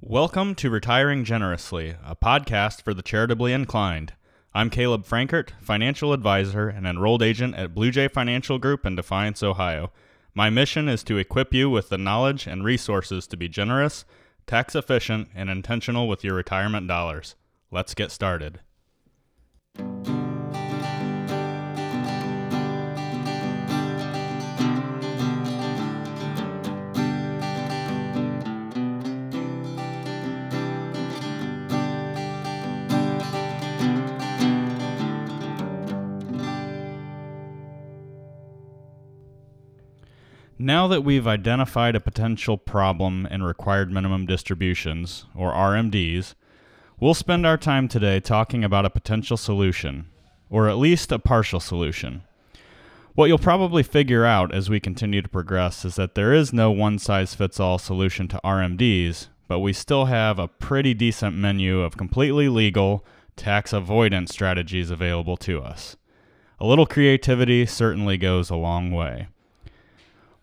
Welcome to Retiring Generously, a podcast for the charitably inclined. I'm Caleb Frankart, financial advisor and enrolled agent at Blue Jay Financial Group in Defiance, Ohio. My mission is to equip you with the knowledge and resources to be generous, tax efficient, and intentional with your retirement dollars. Let's get started. Now that we've identified a potential problem in required minimum distributions, or RMDs, we'll spend our time today talking about a potential solution, or at least a partial solution. What you'll probably figure out as we continue to progress is that there is no one size fits all solution to RMDs, but we still have a pretty decent menu of completely legal, tax avoidance strategies available to us. A little creativity certainly goes a long way.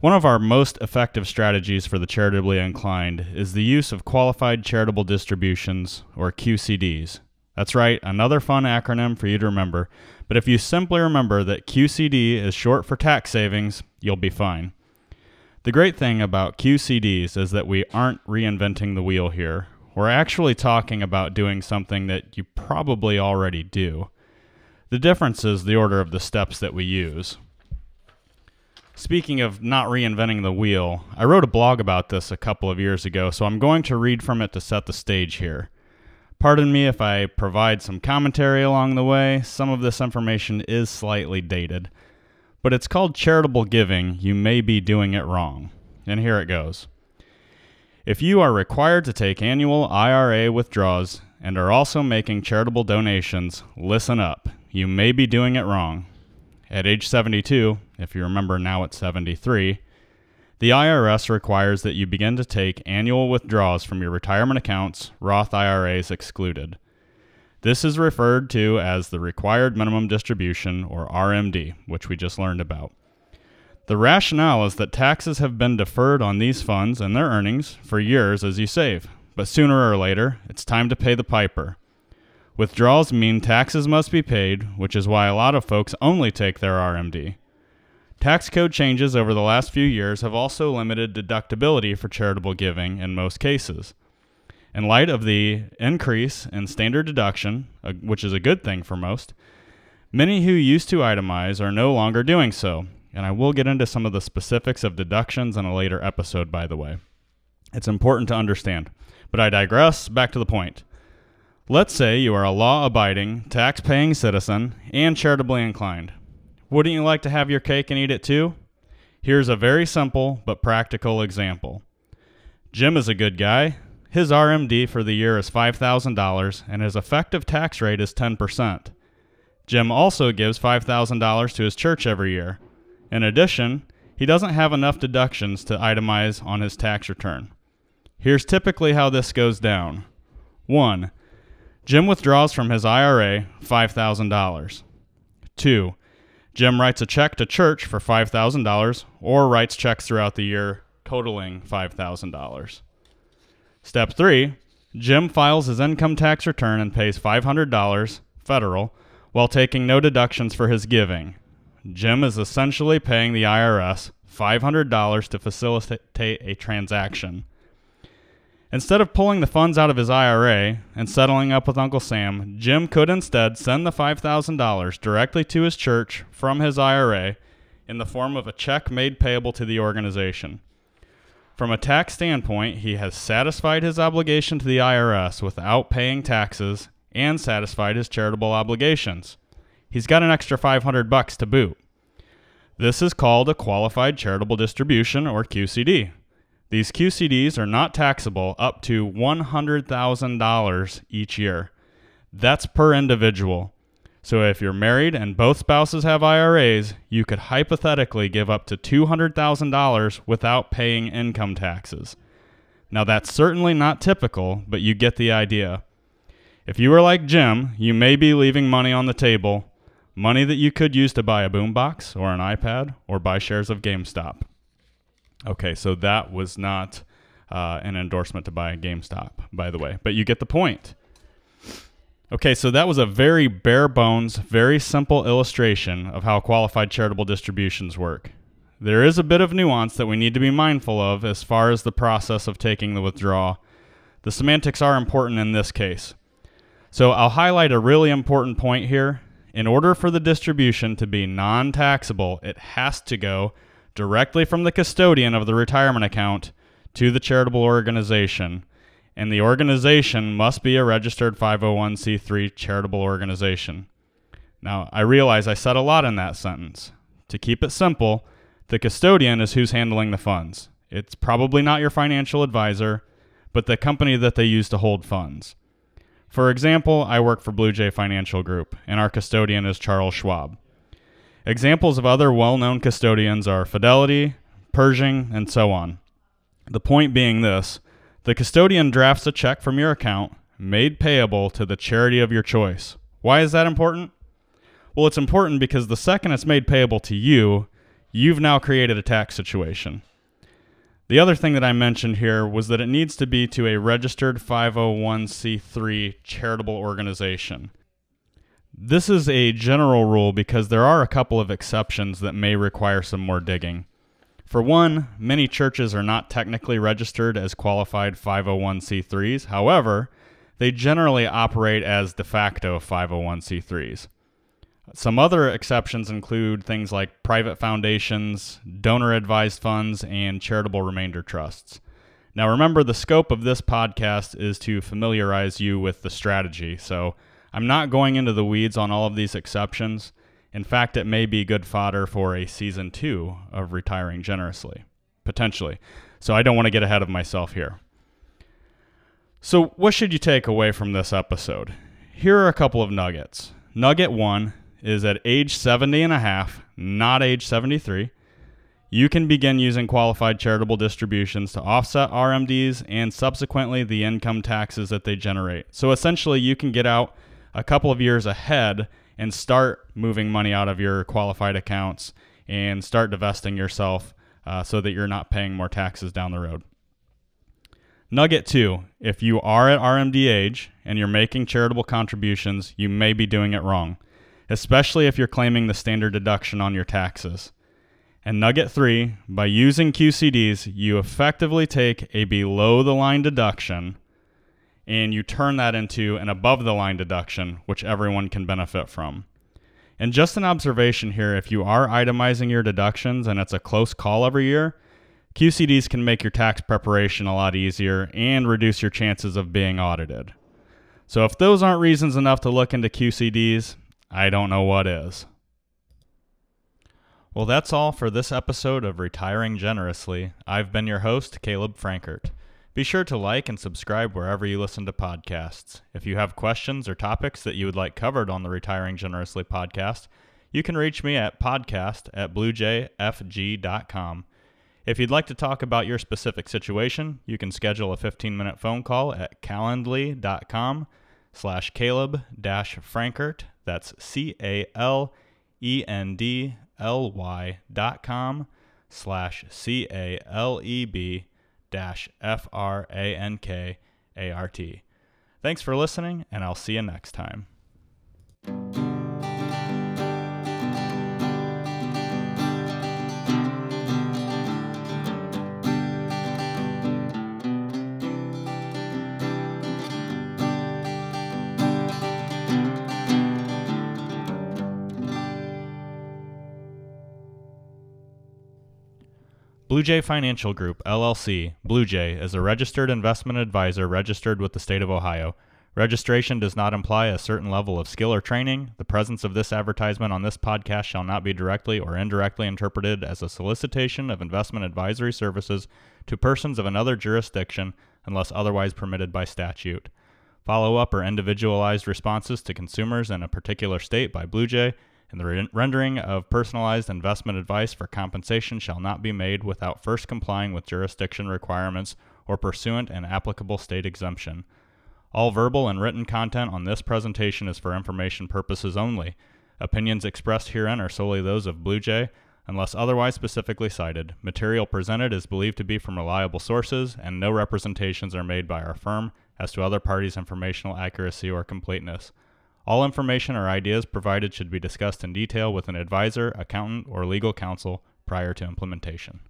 One of our most effective strategies for the charitably inclined is the use of qualified charitable distributions, or QCDs. That's right, another fun acronym for you to remember, but if you simply remember that QCD is short for tax savings, you'll be fine. The great thing about QCDs is that we aren't reinventing the wheel here. We're actually talking about doing something that you probably already do. The difference is the order of the steps that we use. Speaking of not reinventing the wheel, I wrote a blog about this a couple of years ago, so I'm going to read from it to set the stage here. Pardon me if I provide some commentary along the way, some of this information is slightly dated. But it's called charitable giving, you may be doing it wrong. And here it goes. If you are required to take annual IRA withdrawals and are also making charitable donations, listen up. You may be doing it wrong. At age 72, if you remember now at 73, the IRS requires that you begin to take annual withdrawals from your retirement accounts, Roth IRAs excluded. This is referred to as the Required Minimum Distribution, or RMD, which we just learned about. The rationale is that taxes have been deferred on these funds and their earnings for years as you save, but sooner or later, it's time to pay the piper. Withdrawals mean taxes must be paid, which is why a lot of folks only take their RMD. Tax code changes over the last few years have also limited deductibility for charitable giving in most cases. In light of the increase in standard deduction, uh, which is a good thing for most, many who used to itemize are no longer doing so, and I will get into some of the specifics of deductions in a later episode, by the way. It's important to understand. But I digress, back to the point. Let's say you are a law abiding, tax paying citizen and charitably inclined. Wouldn't you like to have your cake and eat it too? Here's a very simple but practical example. Jim is a good guy. His RMD for the year is $5,000 and his effective tax rate is 10%. Jim also gives $5,000 to his church every year. In addition, he doesn't have enough deductions to itemize on his tax return. Here's typically how this goes down 1. Jim withdraws from his IRA $5,000. 2. Jim writes a check to church for $5,000 or writes checks throughout the year totaling $5,000. Step 3. Jim files his income tax return and pays $500 federal while taking no deductions for his giving. Jim is essentially paying the IRS $500 to facilitate a transaction. Instead of pulling the funds out of his IRA and settling up with Uncle Sam, Jim could instead send the $5,000 directly to his church from his IRA in the form of a check made payable to the organization. From a tax standpoint, he has satisfied his obligation to the IRS without paying taxes and satisfied his charitable obligations. He's got an extra 500 bucks to boot. This is called a qualified charitable distribution or QCD. These QCDs are not taxable up to $100,000 each year. That's per individual. So if you're married and both spouses have IRAs, you could hypothetically give up to $200,000 without paying income taxes. Now, that's certainly not typical, but you get the idea. If you are like Jim, you may be leaving money on the table, money that you could use to buy a boombox or an iPad or buy shares of GameStop. Okay, so that was not uh, an endorsement to buy GameStop, by the way. But you get the point. Okay, so that was a very bare bones, very simple illustration of how qualified charitable distributions work. There is a bit of nuance that we need to be mindful of as far as the process of taking the withdrawal. The semantics are important in this case. So I'll highlight a really important point here. In order for the distribution to be non taxable, it has to go directly from the custodian of the retirement account to the charitable organization and the organization must be a registered 501c3 charitable organization. Now, I realize I said a lot in that sentence. To keep it simple, the custodian is who's handling the funds. It's probably not your financial advisor, but the company that they use to hold funds. For example, I work for Blue Jay Financial Group, and our custodian is Charles Schwab. Examples of other well known custodians are Fidelity, Pershing, and so on. The point being this the custodian drafts a check from your account made payable to the charity of your choice. Why is that important? Well, it's important because the second it's made payable to you, you've now created a tax situation. The other thing that I mentioned here was that it needs to be to a registered 501c3 charitable organization. This is a general rule because there are a couple of exceptions that may require some more digging. For one, many churches are not technically registered as qualified 501c3s. However, they generally operate as de facto 501c3s. Some other exceptions include things like private foundations, donor advised funds, and charitable remainder trusts. Now, remember, the scope of this podcast is to familiarize you with the strategy, so I'm not going into the weeds on all of these exceptions. In fact, it may be good fodder for a season two of Retiring Generously, potentially. So I don't want to get ahead of myself here. So, what should you take away from this episode? Here are a couple of nuggets. Nugget one is at age 70 and a half, not age 73, you can begin using qualified charitable distributions to offset RMDs and subsequently the income taxes that they generate. So essentially, you can get out a couple of years ahead and start moving money out of your qualified accounts and start divesting yourself uh, so that you're not paying more taxes down the road. Nugget two if you are at RMD age and you're making charitable contributions, you may be doing it wrong, especially if you're claiming the standard deduction on your taxes. And nugget three, by using QCDs, you effectively take a below the line deduction and you turn that into an above the line deduction, which everyone can benefit from. And just an observation here if you are itemizing your deductions and it's a close call every year, QCDs can make your tax preparation a lot easier and reduce your chances of being audited. So if those aren't reasons enough to look into QCDs, I don't know what is. Well, that's all for this episode of Retiring Generously. I've been your host, Caleb Frankart. Be sure to like and subscribe wherever you listen to podcasts. If you have questions or topics that you would like covered on the Retiring Generously podcast, you can reach me at podcast at bluejfg.com. If you'd like to talk about your specific situation, you can schedule a 15-minute phone call at calendly.com slash Caleb dash Frankart. That's C-A-L-E-N-D-L-Y dot com slash C-A-L-E-B F R A N K A R T. Thanks for listening, and I'll see you next time. Blue Jay Financial Group, LLC, Blue Jay, is a registered investment advisor registered with the state of Ohio. Registration does not imply a certain level of skill or training. The presence of this advertisement on this podcast shall not be directly or indirectly interpreted as a solicitation of investment advisory services to persons of another jurisdiction unless otherwise permitted by statute. Follow up or individualized responses to consumers in a particular state by Blue Jay and the re- rendering of personalized investment advice for compensation shall not be made without first complying with jurisdiction requirements or pursuant an applicable state exemption. All verbal and written content on this presentation is for information purposes only. Opinions expressed herein are solely those of Blue Jay. Unless otherwise specifically cited, material presented is believed to be from reliable sources, and no representations are made by our firm as to other parties' informational accuracy or completeness. All information or ideas provided should be discussed in detail with an advisor, accountant, or legal counsel prior to implementation.